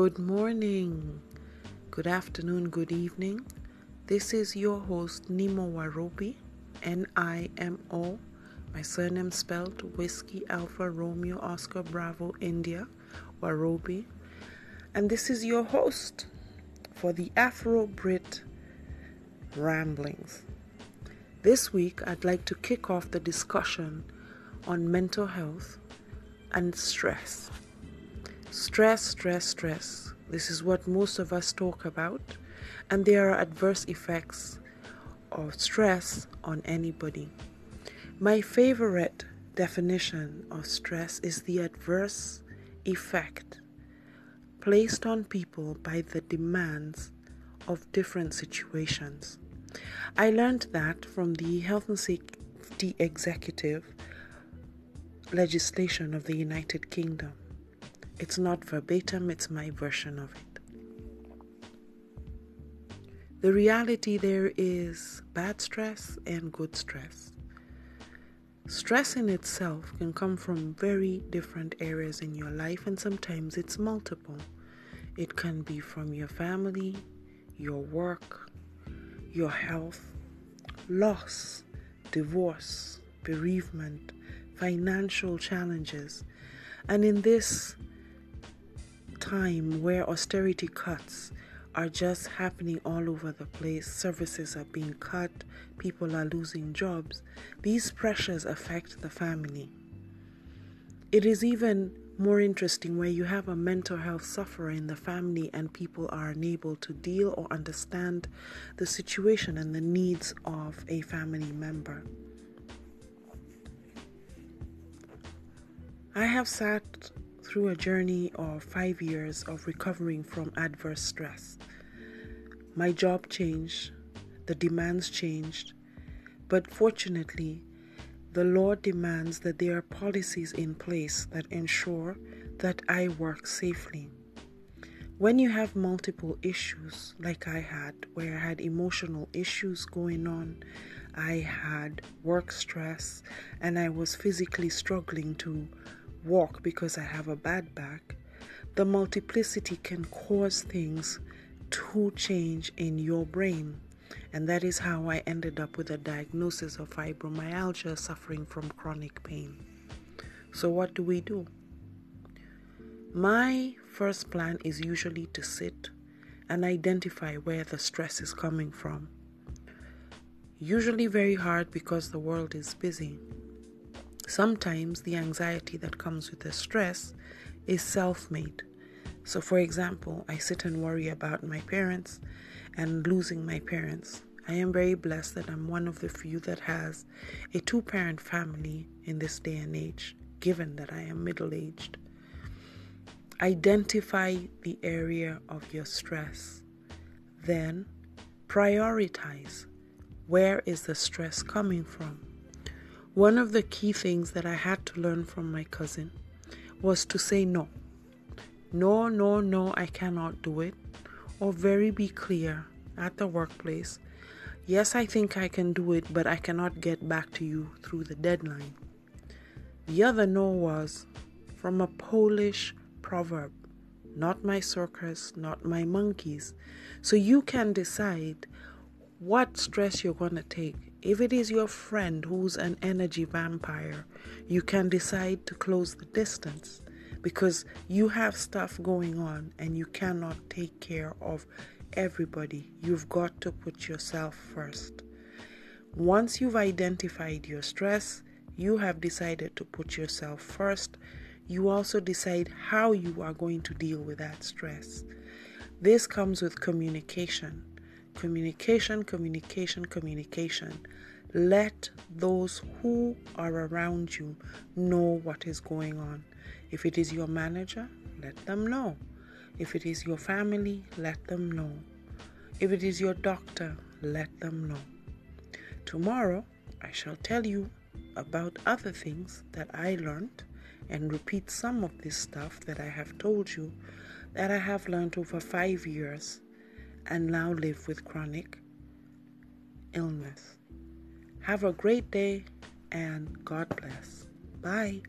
Good morning, good afternoon, good evening. This is your host Nimo Warobi, N I M O. My surname spelled Whiskey Alpha Romeo Oscar Bravo India Warobi. And this is your host for the Afro Brit Ramblings. This week, I'd like to kick off the discussion on mental health and stress. Stress, stress, stress. This is what most of us talk about, and there are adverse effects of stress on anybody. My favorite definition of stress is the adverse effect placed on people by the demands of different situations. I learned that from the Health and Safety Executive legislation of the United Kingdom. It's not verbatim, it's my version of it. The reality there is bad stress and good stress. Stress in itself can come from very different areas in your life, and sometimes it's multiple. It can be from your family, your work, your health, loss, divorce, bereavement, financial challenges. And in this time where austerity cuts are just happening all over the place, services are being cut, people are losing jobs, these pressures affect the family. It is even more interesting where you have a mental health sufferer in the family and people are unable to deal or understand the situation and the needs of a family member. I have sat through a journey of five years of recovering from adverse stress. My job changed, the demands changed, but fortunately, the law demands that there are policies in place that ensure that I work safely. When you have multiple issues, like I had, where I had emotional issues going on, I had work stress, and I was physically struggling to walk because I have a bad back, the multiplicity can cause things to change in your brain. And that is how I ended up with a diagnosis of fibromyalgia, suffering from chronic pain. So, what do we do? My first plan is usually to sit and identify where the stress is coming from. Usually, very hard because the world is busy. Sometimes the anxiety that comes with the stress is self made. So, for example, I sit and worry about my parents and losing my parents. I am very blessed that I'm one of the few that has a two parent family in this day and age, given that I am middle aged. Identify the area of your stress. Then prioritize where is the stress coming from. One of the key things that I had to learn from my cousin was to say no. No, no, no, I cannot do it. Or very be clear at the workplace. Yes, I think I can do it, but I cannot get back to you through the deadline. The other no was from a Polish proverb not my circus, not my monkeys. So you can decide what stress you're going to take. If it is your friend who's an energy vampire, you can decide to close the distance because you have stuff going on and you cannot take care of everybody. You've got to put yourself first. Once you've identified your stress, you have decided to put yourself first. You also decide how you are going to deal with that stress. This comes with communication. Communication, communication, communication. Let those who are around you know what is going on. If it is your manager, let them know. If it is your family, let them know. If it is your doctor, let them know. Tomorrow, I shall tell you about other things that I learned and repeat some of this stuff that I have told you that I have learned over five years and now live with chronic illness. Have a great day and God bless. Bye.